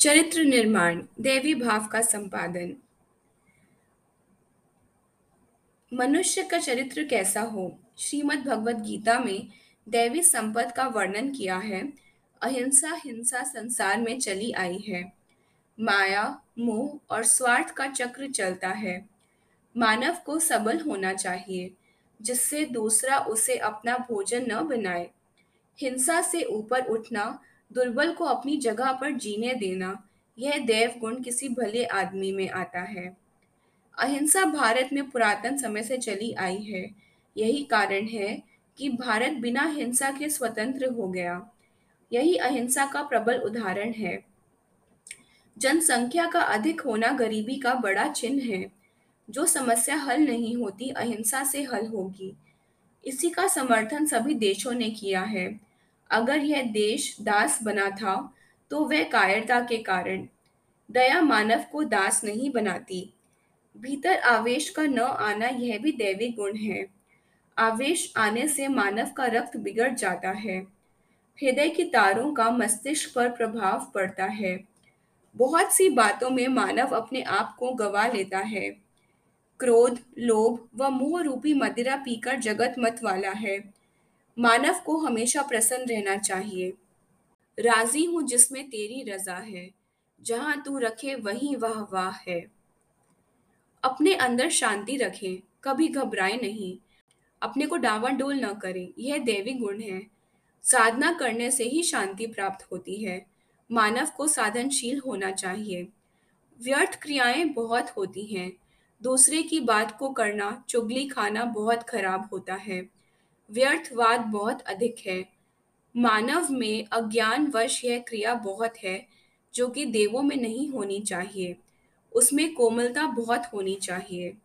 चरित्र निर्माण, दैवी भाव का संपादन। मनुष्य का चरित्र कैसा हो? श्रीमद् भगवद गीता में दैवी संपद का वर्णन किया है। अहिंसा, हिंसा संसार में चली आई है। माया, मोह और स्वार्थ का चक्र चलता है। मानव को सबल होना चाहिए, जिससे दूसरा उसे अपना भोजन न बनाए। हिंसा से ऊपर उठना दुर्बल को अपनी जगह पर जीने देना, यह देव गुण किसी भले आदमी में आता है। अहिंसा भारत में पुरातन समय से चली आई है। यही कारण है कि भारत बिना हिंसा के स्वतंत्र हो गया। यही अहिंसा का प्रबल उदाहरण है। जनसंख्या का अधिक होना गरीबी का बड़ा चिन्ह है। जो समस्या हल नहीं होती, अहिंसा से हल होगी। इसी का समर्थन सभी देशों ने किया है। अगर यह देश दास बना था तो वह कायरता के कारण दया मानव को दास नहीं बनाती। भीतर आवेश का न आना यह भी दैवी गुण है। आवेश आने से मानव का रक्त बिगड़ जाता है। हृदय की तारों का मस्तिष्क पर प्रभाव पड़ता है। बहुत सी बातों में मानव अपने आप को गवा लेता है। क्रोध, लोभ व मोह रूपी मदिरा पीकर जगत मत वाला है। मानव को हमेशा प्रसन्न रहना चाहिए। राज़ी हूँ जिसमें तेरी रजा है, जहाँ तू रखे वहीं वह वाह है। अपने अंदर शांति रखें, कभी घबराए नहीं। अपने को डावाडोल न करें, यह देवी गुण है। साधना करने से ही शांति प्राप्त होती है। मानव को साधनशील होना चाहिए। व्यर्थ क्रियाएँ बहुत होती हैं। दूसरे की बात को करना, चुगली खाना बहुत खराब होता है। व्यर्थवाद बहुत अधिक है। मानव में अज्ञानवश यह क्रिया बहुत है, जो कि देवों में नहीं होनी चाहिए। उसमें कोमलता बहुत होनी चाहिए।